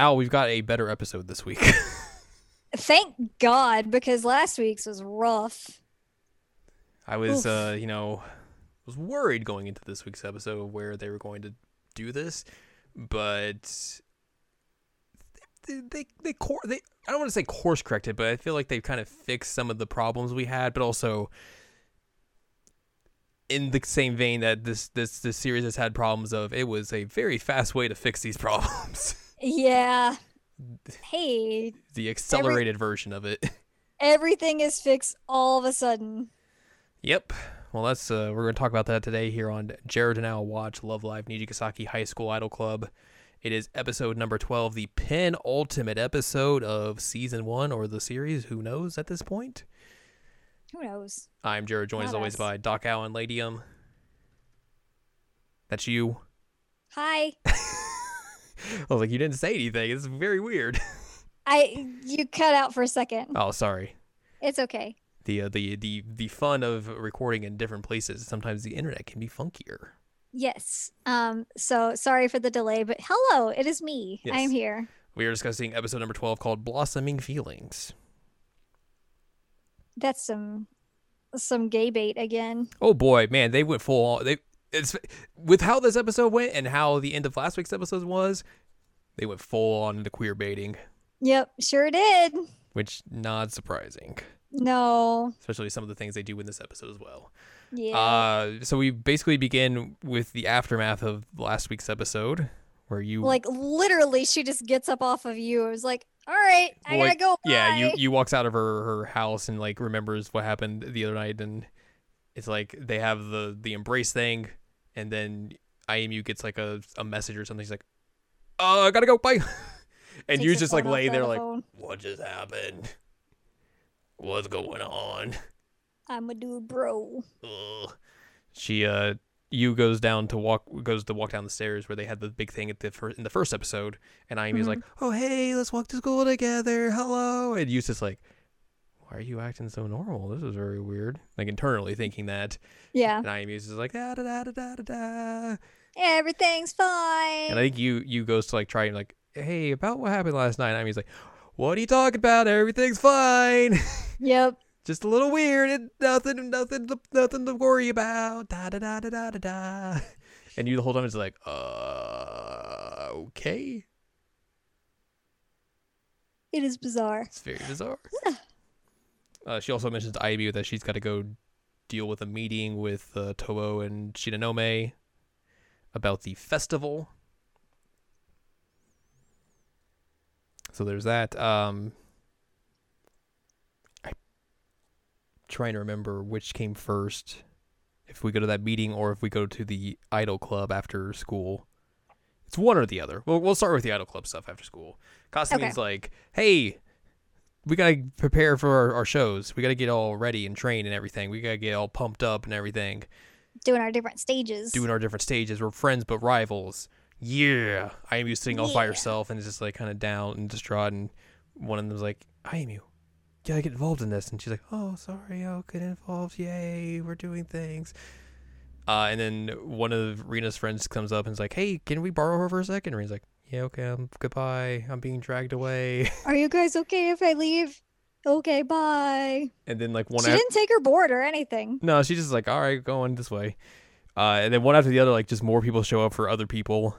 Al, we've got a better episode this week. Thank God, because last week's was rough. I was, Oof. uh, you know, was worried going into this week's episode where they were going to do this, but they they they, cor- they I don't want to say course corrected, but I feel like they've kind of fixed some of the problems we had, but also in the same vein that this this this series has had problems of it was a very fast way to fix these problems. Yeah. Hey, the accelerated version of it. everything is fixed all of a sudden. Yep. Well, that's uh, we're going to talk about that today here on Jared and Al Watch Love Live Nijigasaki High School Idol Club. It is episode number 12, the penultimate episode of season 1 or the series, who knows at this point. Who knows? I'm Jared joined as always us. by Doc Allen Ladium. That's you. Hi. I was like, you didn't say anything. It's very weird. I you cut out for a second. oh, sorry. It's okay. The uh, the the the fun of recording in different places. Sometimes the internet can be funkier. Yes. Um so sorry for the delay, but hello, it is me. I am here. We are discussing episode number 12 called Blossoming Feelings. That's some some gay bait again. Oh boy, man, they went full. on- They it's with how this episode went and how the end of last week's episode was. They went full on into queer baiting, Yep, sure did. which not surprising, No. especially some of the things they do in this episode as well. Yeah. Uh, so we basically begin with the aftermath of last week's episode, where you like literally she just gets up off of you. It was like, all right, I like, gotta go. yeah, you you walks out of her her house and like remembers what happened the other night, and it's like they have the the embrace thing, and then Ayumu gets like a a message or something. He's like, "Oh, I gotta go, bye," and you just like lay there like, phone. "What just happened? What's going on?" I'm a dude, bro. Ugh. She uh. You goes down to walk goes to walk down the stairs where they had the big thing at the first in the first episode, and Ayumu's like, "Oh hey, let's walk to school together, hello," and Eustace just like, why are you acting so normal? This is very weird. Like internally thinking that. Yeah. And I is like da da da da da da da. Everything's fine. And I think you you goes to like try and like, hey, about what happened last night. And Ivy's like, what are you talking about? Everything's fine. yep. Just a little weird. and Nothing, nothing, nothing to worry about. Da da da da da da da. And you the whole time is like, uh, okay. It is bizarre. It's very bizarre. Uh, she also mentions to Ibu that she's got to go deal with a meeting with uh, Tobo and Shinonome about the festival. So there's that. Um, I'm trying to remember which came first. If we go to that meeting or if we go to the idol club after school. It's one or the other. We'll, we'll start with the idol club stuff after school. Kasumi's like, hey, we gotta prepare for our, our shows. We gotta get all ready and trained and everything. We gotta get all pumped up and everything. Doing our different stages. Doing our different stages. We're friends but rivals. Yeah. Ayumu sitting all by Yeah. herself and is just like kind of down and distraught. And one of them's like, Ayumu. You gotta get involved in this. And she's like, oh, sorry, I'll get involved. Yay, we're doing things. Uh, and then one of Rena's friends comes up and is like, hey, can we borrow her for a second? And Rena's like, yeah, okay, um, goodbye. I'm being dragged away. Are you guys okay if I leave? Okay, bye. And then like one she af- didn't take her board or anything. No, she's just like, all right, going this way. Uh, and then one after the other, like just more people show up for other people.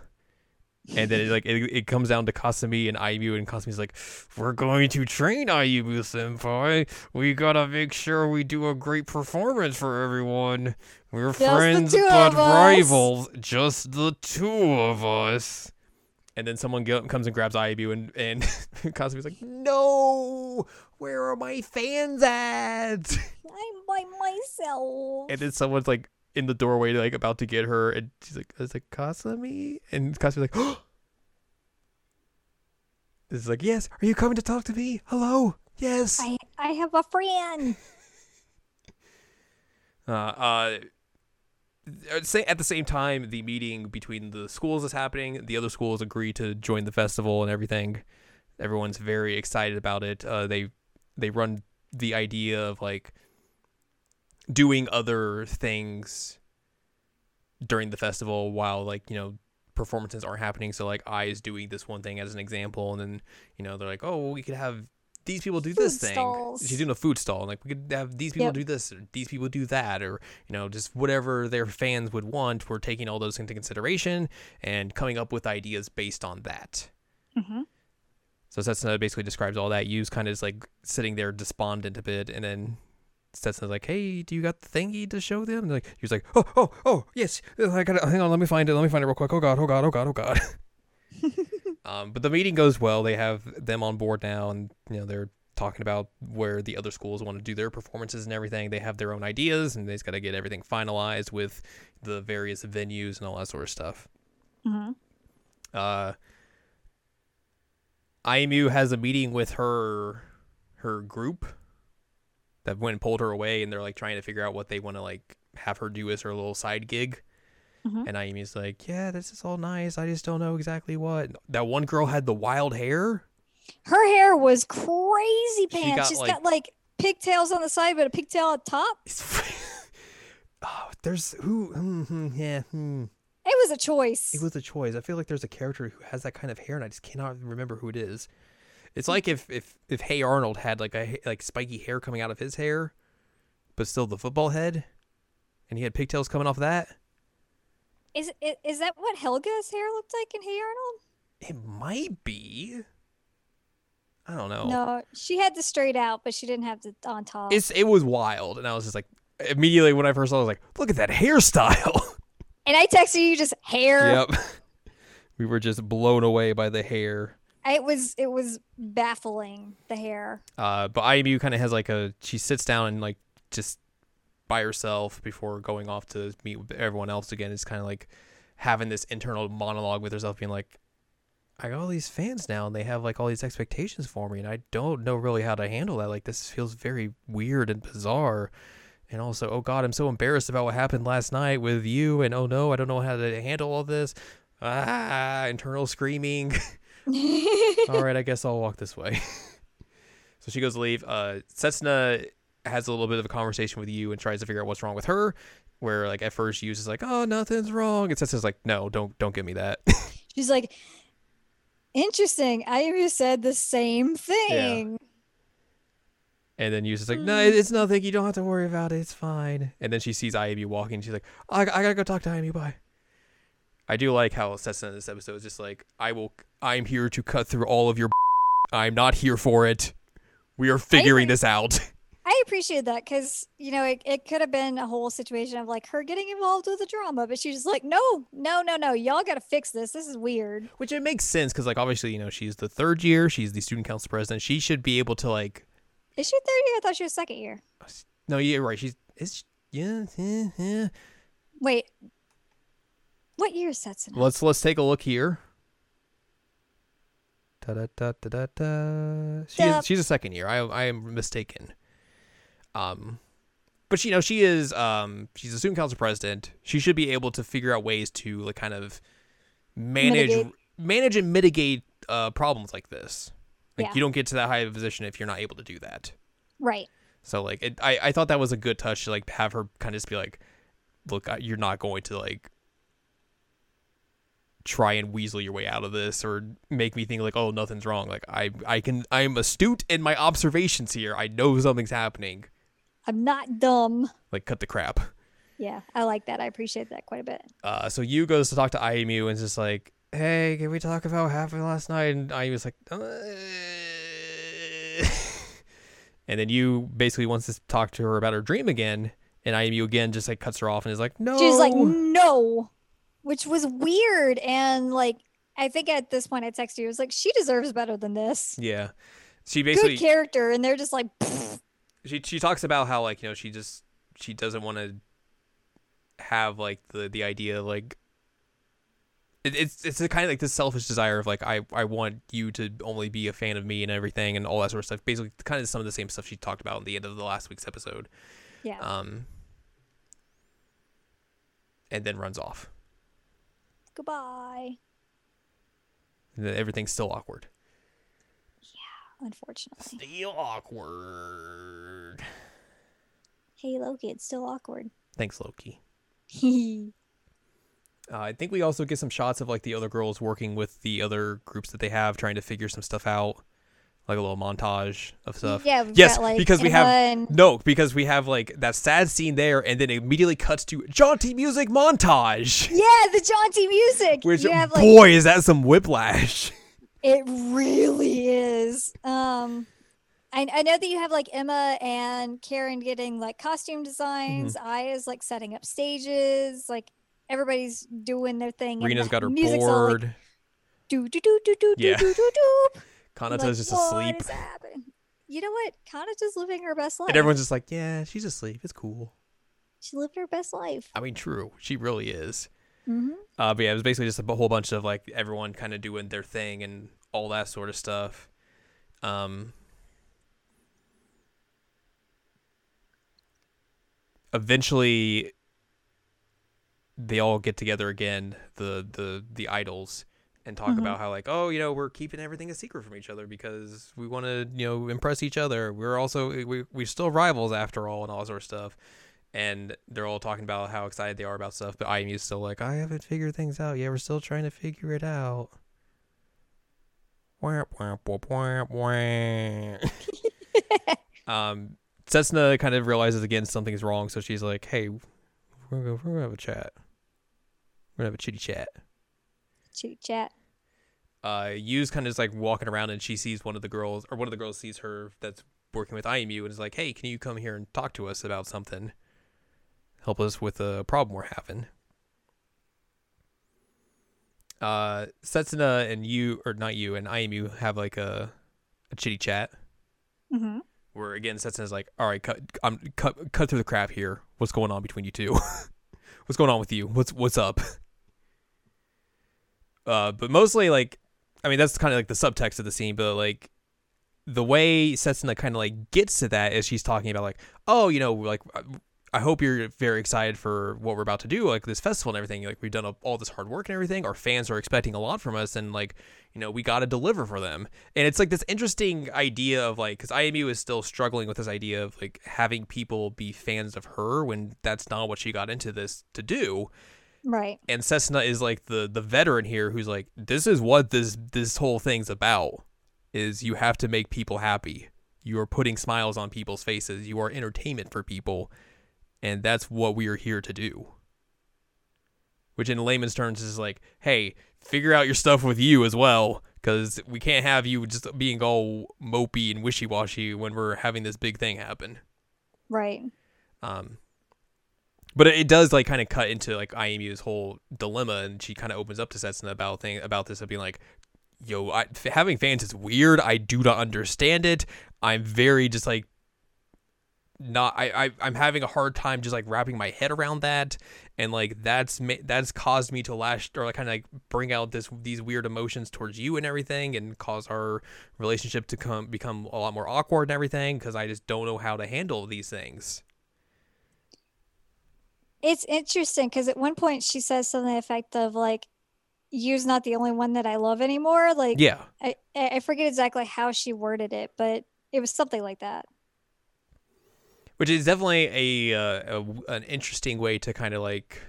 And then it, like it, it comes down to Kasumi and Ayumu, and Kasumi's like, "We're going to train Ayumu senpai. We gotta make sure we do a great performance for everyone. We're the friends but rivals, just the two of us." And then someone go- comes and grabs Ayumu, and and Kasumi's like, "No, where are my fans at?" I'm by myself. and then someone's like in the doorway, like about to get her, and she's like, "Is it Kasumi?" And Kasumi's like, "Oh." This is like, "Yes, are you coming to talk to me? Hello, yes." I I have a friend. Uh, uh, at the same time, the meeting between the schools is happening. The other schools agree to join the festival and everything. Everyone's very excited about it. Uh, they they run the idea of like doing other things during the festival while like you know performances aren't happening. So like I is doing this one thing as an example, and then you know they're like, oh, well, we could have these people do this Food thing. stalls. She's doing a food stall, and like we could have these people Yep. do this, or these people do that, or you know just whatever their fans would want. We're taking all those into consideration and coming up with ideas based on that. hmm So Setsuna basically describes all that. Yu's kind of just like sitting there despondent a bit, and then Setsuna's like, "Hey, do you got the thingy to show them?" And like he's like, "Oh, oh, oh, yes, I got it. Hang on, let me find it. Let me find it real quick. Oh god, oh god, oh god, oh god." um, but the meeting goes well. They have them on board now, and you know they're talking about where the other schools want to do their performances and everything. They have their own ideas, and they've got to get everything finalized with the various venues and all that sort of stuff. hmm uh Ayumu has a meeting with her her group that went and pulled her away and they're like trying to figure out what they want to like have her do as her little side gig. Mhm. And Ayumu's like, Yeah, this is all nice. I just don't know exactly what. That one girl had the wild hair. Her hair was crazy She pants. got, She's like- got like pigtails on the side, but a pigtail on top. Oh, there's who hmm, hmm, yeah, hmm. It was a choice. It was a choice. I feel like there's a character who has that kind of hair, and I just cannot remember who it is. It's like if if if Hey Arnold had like a like spiky hair coming out of his hair, but still the football head, and he had pigtails coming off that. Is, is is that what Helga's hair looked like in Hey Arnold? It might be. I don't know. No, she had the straight out, but she didn't have the on top. It's it was wild, and I was just like immediately when I first saw, it, I was like, look at that hairstyle. and I texted you just hair. yep. We were just blown away by the hair. It was it was baffling the hair. Uh, but Ayumu kind of has like a she sits down and like just by herself before going off to meet with everyone else again. is kind of like having this internal monologue with herself, being like, "I got all these fans now, and they have like all these expectations for me, and I don't know really how to handle that. Like this feels very weird and bizarre." And also, oh God, I'm so embarrassed about what happened last night with you. And oh no, I don't know how to handle all this. Ah, internal screaming. all right, I guess I'll walk this way. so she goes to leave. Uh, Setsuna has a little bit of a conversation with you and tries to figure out what's wrong with her. Where like at first Yu's is like, oh, nothing's wrong. And Setsuna's like, no, don't don't give me that. She's like, interesting. I even said the same thing. and then Yu's is like, no, Hmm. it's nothing. You don't have to worry about it. It's fine. And then she sees Ayumu walking. She's like, I, I gotta go talk to Ayumu. Bye. I do like how Setsuna in this episode is just like, I will. I'm here to cut through all of your. I'm not here for it. We are figuring this out. I appreciate that because you know it, it could have been a whole situation of like her getting involved with the drama, but she's just like, no, no, no, no, y'all got to fix this. This is weird. Which it makes sense because, like, obviously, you know, she's the third year. She's the student council president. She should be able to, like, Is she third year? I thought she was second year. Uh, no, you're right. She's is yeah, yeah, yeah. Wait, what year is Setsuna? Let's let's take a look here. Da da da da da da. She's Yep. she's a second year. I I am mistaken. Um, but you know she is um she's a student council president. She should be able to figure out ways to like kind of manage Mitigate. manage and mitigate uh problems like this. Like Yeah. you don't get to that high of a position if you're not able to do that. Right. So like it, I I thought that was a good touch to like have her kind of just be like, look, I- you're not going to like try and weasel your way out of this or make me think like oh nothing's wrong like i i can i'm astute in my observations here i know something's happening I'm not dumb. like cut the crap Yeah, I like that. I appreciate that quite a bit. uh so you goes to talk to Ayumu and is just like hey can we talk about what happened last night and i was like uh... and then you basically wants to talk to her about her dream again and Ayumu again just like cuts her off and is like no She's like, no, which was weird. And like, I think at this point I texted you, I was like, she deserves better than this. yeah she basically Good character. And they're just like, "Pfft." She she talks about how like you know she just she doesn't want to have like the the idea of, like it, it's it's a kind of like this selfish desire of like I I want you to only be a fan of me and everything and all that sort of stuff. Basically, kind of some of the same stuff she talked about in the end of the last week's episode. yeah. Um, and then runs off. Goodbye. And then everything's still awkward. Yeah, unfortunately. Still awkward. Hey, Loki, it's still awkward. Thanks, Loki. Uh, I think we also get some shots of like the other girls working with the other groups that they have, trying to figure some stuff out, like a little montage of stuff. Yeah, Yes, got, like, because we have and- no, because we have like that sad scene there, and then it immediately cuts to jaunty music montage. yeah, the jaunty music. Which have like boy is that some whiplash. It really is. Um, I, I know that you have like Emma and Karin getting like costume designs. Mm-hmm. I is like setting up stages. Like everybody's doing their thing. and Rena's got her music's all, like, board. do do do do do Yeah. do do do. Kanata's Like, just asleep, is happening? You know what? Kanata's living her best life. and everyone's just like, "Yeah, she's asleep. It's cool." she lived her best life. I mean, true, she really is. hmm Uh, but yeah, it was basically just a whole bunch of like everyone kind of doing their thing and all that sort of stuff. Um, eventually, they all get together again, the the the idols, and talk Mhm. about how like, oh, you know, we're keeping everything a secret from each other because we want to, you know, impress each other. We're also we we're still rivals after all, and all sort of stuff and they're all talking about how excited they are about stuff, but Ayumu's still like, I haven't figured things out. Yeah, we're still trying to figure it out. Um, Setsuna kind of realizes again something's wrong, so she's like, "Hey, we're gonna, we're gonna have a chat. We're gonna have a chitty chat." Chitty chat. Uh, Yu's kind of just like walking around, and she sees one of the girls, or one of the girls sees her that's working with Ayumu, and is like, "Hey, can you come here and talk to us about something? Help us with a problem we're having." Uh, Setsuna and you, or not you, and Ayumu have like a a chitty chat hmm where again Setsuna's like, "All right, cut, I'm cut, cut through the crap here. What's going on between you two? What's going on with you? What's what's up?" Uh, but mostly like, I mean, that's kind of like the subtext of the scene, but like the way Setsuna kind of like gets to that is she's talking about like, oh, you know, like I- hope you're very excited for what we're about to do, like this festival and everything. Like we've done all this hard work and everything. Our fans are expecting a lot from us, and like you know, we got to deliver for them. And it's like this interesting idea of like, because Ayumu is still struggling with this idea of like having people be fans of her when that's not what she got into this to do. Right. And Setsuna is like the the veteran here who's like, this is what this this whole thing's about. Is you have to make people happy. You are putting smiles on people's faces. You are entertainment for people, and that's what we are here to do. Which in layman's terms is like, hey, figure out your stuff with you as well, because we can't have you just being all mopey and wishy washy when we're having this big thing happen. Right. Um, but it, does like kind of cut into like Ayumu's whole dilemma, and she kind of opens up to Setsuna about thing about this of being like, "Yo, I, f- having fans is weird. I do not understand it. I'm very just like." Not I, I I'm having a hard time just like wrapping my head around that and like that's that's caused me to lash or like kind of like bring out this these weird emotions towards you and everything and cause our relationship to come become a lot more awkward and everything because I just don't know how to handle these things. It's interesting because at one point she says something to the effect of like, "Yu's not the only one that I love anymore." Like, Yeah. I I forget exactly how she worded it, but it was something like that. Which is definitely a, uh, a an interesting way to kind of like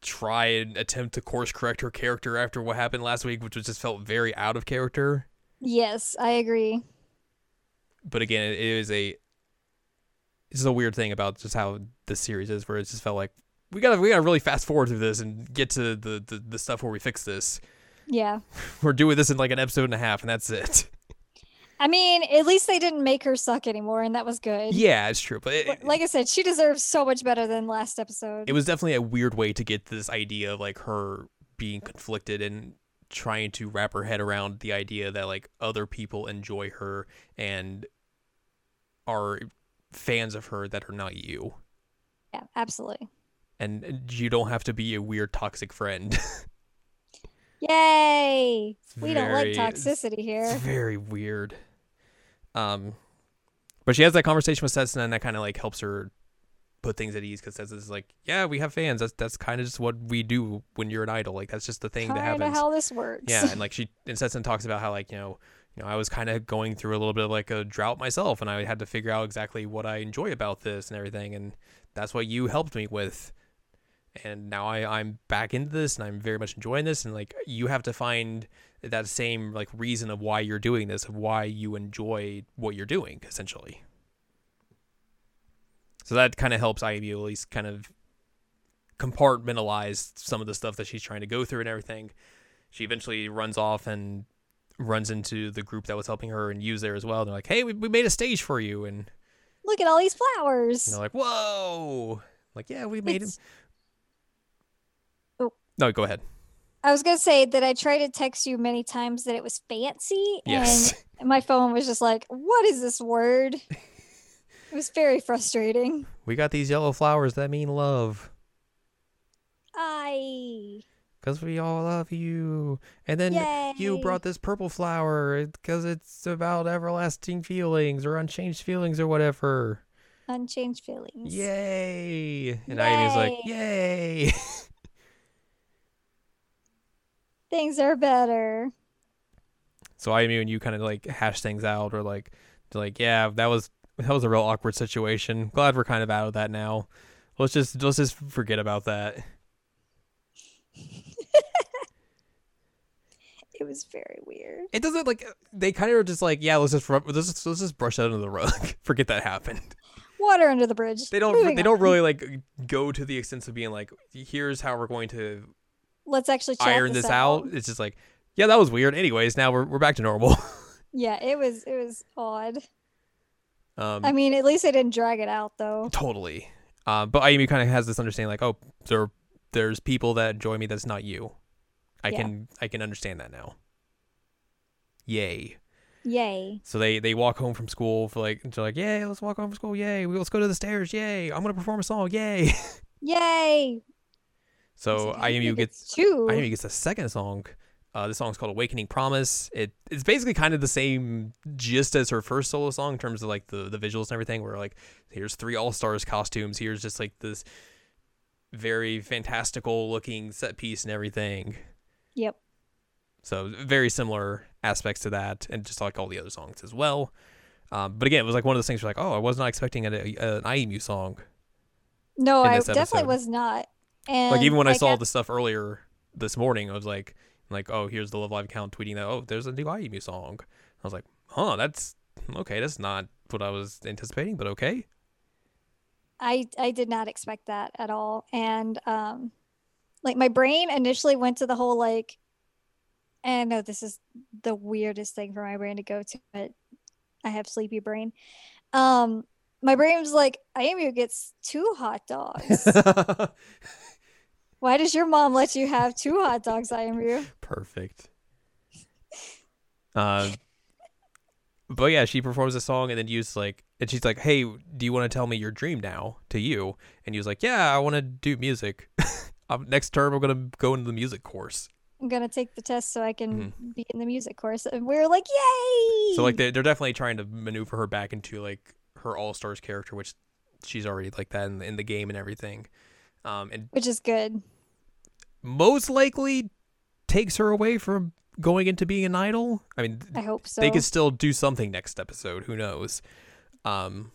try and attempt to course correct her character after what happened last week, which was just felt very out of character. Yes, I agree. But again, it is a this is a weird thing about just how this series is, where it just felt like we gotta we gotta really fast forward through this and get to the the, the stuff where we fix this. Yeah. We're doing this in like an episode and a half, and that's it. I mean, at least they didn't make her suck anymore, and that was good. yeah, it's true, but it, Like I said, she deserves so much better than last episode. it was definitely a weird way to get this idea of like her being conflicted and trying to wrap her head around the idea that like other people enjoy her and are fans of her that are not you yeah, absolutely. and you don't have to be a weird toxic friend Yay! We don't like very- it's- toxicity it's here. very weird um but she has that conversation with Setsuna and that kind of like helps her put things at ease because Setsuna's like yeah we have fans that's that's kind of just what we do when you're an idol like that's just the thing that Kind of happens how this works. Yeah, and like she and Setsun talks about how like you know, you know, I was kind of going through a little bit of like a drought myself, and I had to figure out exactly what I enjoy about this and everything, and that's what you helped me with. and now I I'm back into this and I'm very much enjoying this and like you have to find that same like reason of why you're doing this of why you enjoy what you're doing essentially. So that kind of helps Ivy at least kind of compartmentalize some of the stuff that she's trying to go through and everything. She eventually runs off and runs into the group that was helping her and use there as well. They're like, "Hey, we, we made a stage for you," and Look at all these flowers. and they're like, "Whoa!" Like, yeah, we made him. Oh. No, go ahead. I was gonna say that I tried to text you many times that it was fancy, Yes. and my phone was just like, "What is this word?" it was very frustrating. We got these yellow flowers that mean love. I Because we all love you. And then you brought this purple flower because it's about everlasting feelings or unchanged feelings or whatever. unchanged feelings. Yay. And Ivy's like, yay. Things are better. so Ivy and you kind of like hash things out or like, like, yeah, that was that was a real awkward situation. Glad we're kind of out of that now. Let's just let's just forget about that. It was very weird. It doesn't like they kind of are just like, yeah, let's just let's just, let's just brush that under the rug. forget that happened. Water under the bridge. They don't Moving they don't really like go to the extent of being like, here's how we're going to Let's actually iron this out. It's just like, yeah, that was weird. Anyways, now we're we're back to normal. Yeah, it was it was odd. um, I mean, at least they didn't drag it out though. totally. Uh, but Amy kind of has this understanding, like, oh, there there's people that enjoy me that's not you. I Yeah. can I can understand that now. Yay! Yay. So they they walk home from school for like they're like, yay, let's walk home from school, yay. Let's go to the stairs, yay. I'm gonna perform a song, yay. Yay. So Ayumu gets two. Ayumu gets a second song. Uh, this song's called "Awakening Promise." It it's basically kind of the same gist as her first solo song in terms of like the the visuals and everything. Where like here's three all stars costumes. Here's just like this very fantastical looking set piece and everything. Yep. So very similar aspects to that, and just like all the other songs as well. Um, but again, it was like one of those things where you're like, oh, I was not expecting an, a, an Ayumu song. No, I this definitely episode. was not. And like even when I saw got- the stuff earlier this morning, I was like, like, oh, here's the Love Live account tweeting that, oh, there's a new Ayumu song. I was like, huh, that's okay. That's not what I was anticipating, but okay. I I did not expect that at all. And um like my brain initially went to the whole like and no, this is the weirdest thing for my brain to go to, but I have sleepy brain. Um my brain was like, Ayumu gets two hot dogs. Why does your mom let you have two hot dogs, Ayumu? Perfect. Uh, but yeah, she performs a song and then Yu's like, and she's like, "Hey, do you want to tell me your dream now?" To you, and he was like, "Yeah, I want to do music. next term, I'm gonna go into the music course." I'm gonna take the test so I can be in the music course. And we are like, Yay! So like they they're definitely trying to maneuver her back into like her all stars character, which she's already like that in the, in the game and everything. Um, and which is good. Most likely takes her away from going into being an idol. I mean, I hope so. they could still do something next episode. Who knows? Um,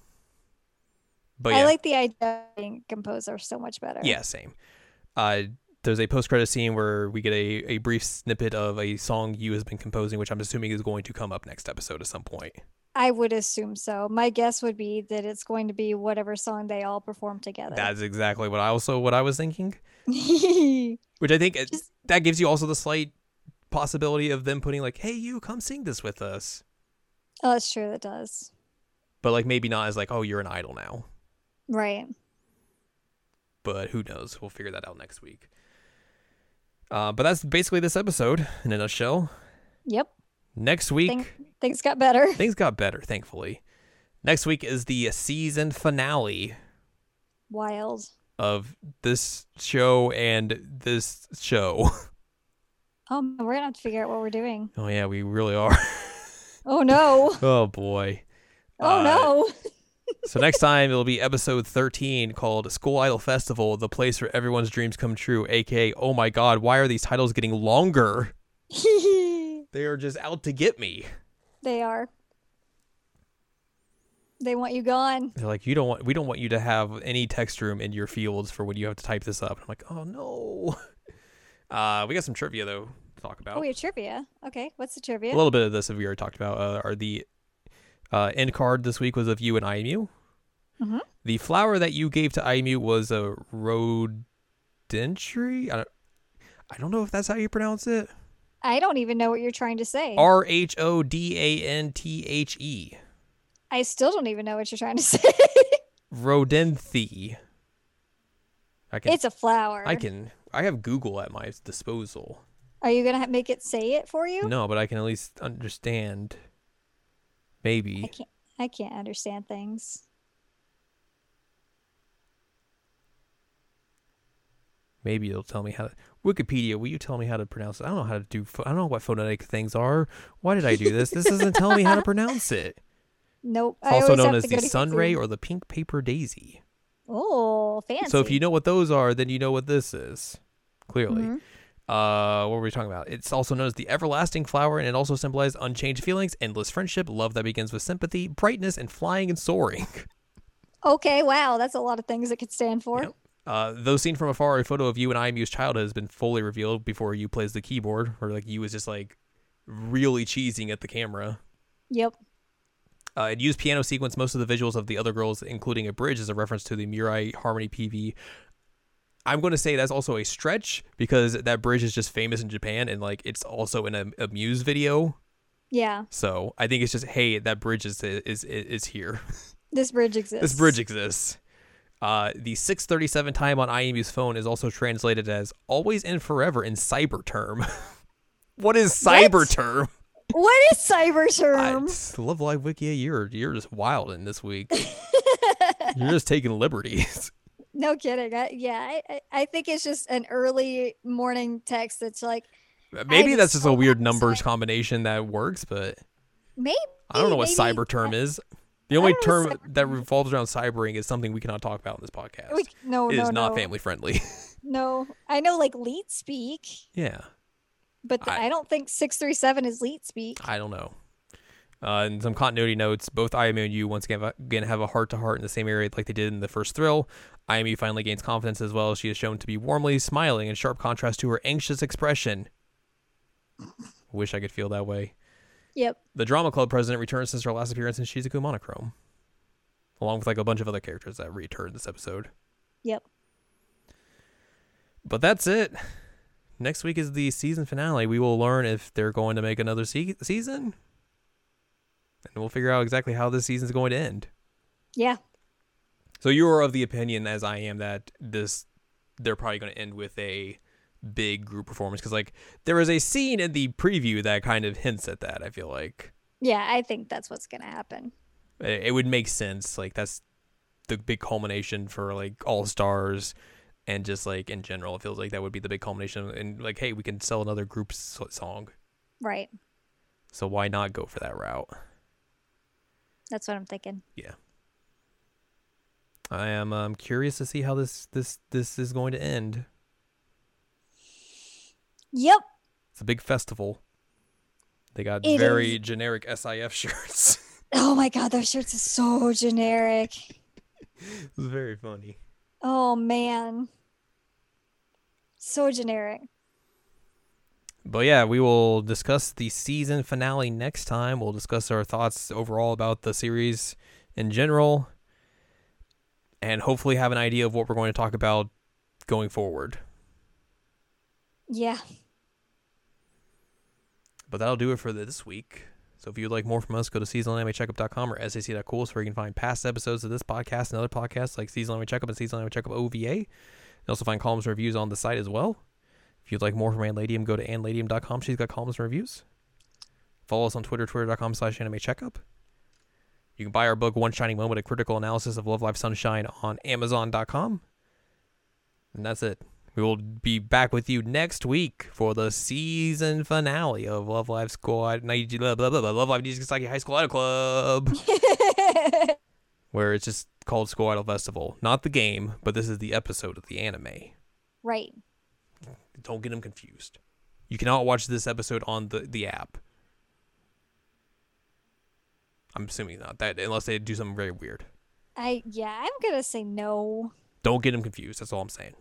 but yeah, I like the idea of being composer so much better. yeah, same. Uh, there's a post credit scene where we get a, a brief snippet of a song you has been composing, which I'm assuming is going to come up next episode at some point. I would assume so. My guess would be that it's going to be whatever song they all perform together. That's exactly what I also what I was thinking. Which I think Just- that gives you also the slight possibility of them putting like, "Hey, you come sing this with us," Oh, that's true. That does. but like maybe not as like, "Oh, you're an idol now." Right. But who knows? We'll figure that out next week. Uh, but that's basically this episode in a nutshell. Yep. Next week, Think, things got better. things got better, thankfully. Next week is the season finale Wild. of this show and this show. Oh, man, we're gonna have to figure out what we're doing. oh yeah, we really are. Oh no. oh boy. Oh Uh, no. So next time it'll be episode 13 called School Idol Festival, the place where everyone's dreams come true, aka oh my god, why are these titles getting longer? They are just out to get me. they are. They want you gone. They're like, you don't want, we don't want you to have any text room in your fields for when you have to type this up. And I'm like, oh no. Uh, we got some trivia though to talk about. Oh, we have trivia. Okay, what's the trivia? A little bit of this have we already talked about. Uh, are the uh, end card this week was of you and Ayumu. Mhm. The flower that you gave to Ayumu was a rhodentry. I don't, I don't know if that's how you pronounce it. I don't even know what you're trying to say. R H O D A N T H E. I still don't even know what you're trying to say. Rodenthe. I can. it's a flower. I can. I have Google at my disposal. Are you gonna make it say it for you? No, but I can at least understand. Maybe. I can't. I can't understand things. Maybe it'll tell me how to. Wikipedia, will you tell me how to pronounce it? I don't know how to do. pho- I don't know what phonetic things are. Why did I do this? This doesn't tell me how to pronounce it. Nope. It's also known as the sunray or the pink paper daisy. Oh, fancy. So if you know what those are, then you know what this is. Clearly. Mhm. Uh, what were we talking about? It's also known as the everlasting flower, and it also symbolizes unchanged feelings, endless friendship, love that begins with sympathy, brightness, and flying and soaring. Okay. Wow, that's a lot of things it could stand for. Yep. Uh, though seen from afar, a photo of you and Ayumu's childhood has been fully revealed before you plays the keyboard, or like you was just like really cheesing at the camera. Yep. Uh, it used piano sequence most of the visuals of the other girls, including a bridge, as a reference to the Mirai Harmony PV. I'm going to say that's also a stretch because that bridge is just famous in Japan and like it's also in a, a Muse video. Yeah. So I think it's just hey, that bridge is is is, is here. This bridge exists. this bridge exists. Uh, the 637 time on Ayumu's phone is also translated as always and forever in cyber term. what is cyber What? term? What is cyber term? just love live wiki. You're you're just wild in this week. you're just taking liberties. no kidding. I, yeah, I, I- I think it's just an early morning text that's like Maybe that's just a weird numbers combination that works, but maybe. I don't know what maybe- cyber term is. The only term cyber that revolves around cybering is something we cannot talk about in this podcast. We, no, it no, is not family friendly. No, I know like leet speak, yeah, but th- I- I, don't think six three seven is leet speak. I don't know. Uh, and some continuity notes: both Ayumu and you once again, again have a heart to heart in the same area, like they did in the first thrill. IMU finally gains confidence as well. She is shown to be warmly smiling, in sharp contrast to her anxious expression. Wish I could feel that way. Yep. The drama club president returns since her last appearance in Shizuku Monochrome, along with like a bunch of other characters that returned this episode. Yep. But that's it. Next week is the season finale. We will learn if they're going to make another se- season, and we'll figure out exactly how this season is going to end. Yeah. So you are of the opinion, as I am, that this they're probably going to end with a big group performance because like there is a scene in the preview that kind of hints at that. I feel like Yeah, I think that's what's gonna happen. it, it would make sense. Like that's the big culmination for like all stars. And just like in general, it feels like that would be the big culmination. And like, hey, we can sell another group song. Right. So why not go for that route? That's what I'm thinking. Yeah i am um, curious to see how this this this is going to end. Yep. It's a big festival. They got It very generic SIF shirts. Oh my god, those shirts are so generic. it was very funny. Oh man. So generic. But yeah, we will discuss the season finale next time. We'll discuss our thoughts overall about the series in general and hopefully have an idea of what we're going to talk about going forward. Yeah. But that'll do it for this week. So if you'd like more from us, go to seasonalanimecheckup.com or sac.cool where you can find past episodes of this podcast and other podcasts like Seasonal Anime Checkup and Seasonal Anime Checkup OVA. You also find columns and reviews on the site as well. If you'd like more from Ann go to annladium.com. She's got columns and reviews. Follow us on Twitter, twitter.com slash anime checkup. You can buy our book, One Shining Moment, a critical analysis of Love Live Sunshine on amazon.com. And that's it. We will be back with you next week for the season finale of Love Live Squad, blah, blah, blah, blah, Love Live Nijigasaki High School Idol Club, where it's just called School Idol Festival. Not the game, but this is the episode of the anime. right. Don't get them confused. You cannot watch this episode on the, the app. I'm assuming not that unless they do something very weird. I yeah, I'm gonna say no. Don't get them confused. That's all I'm saying.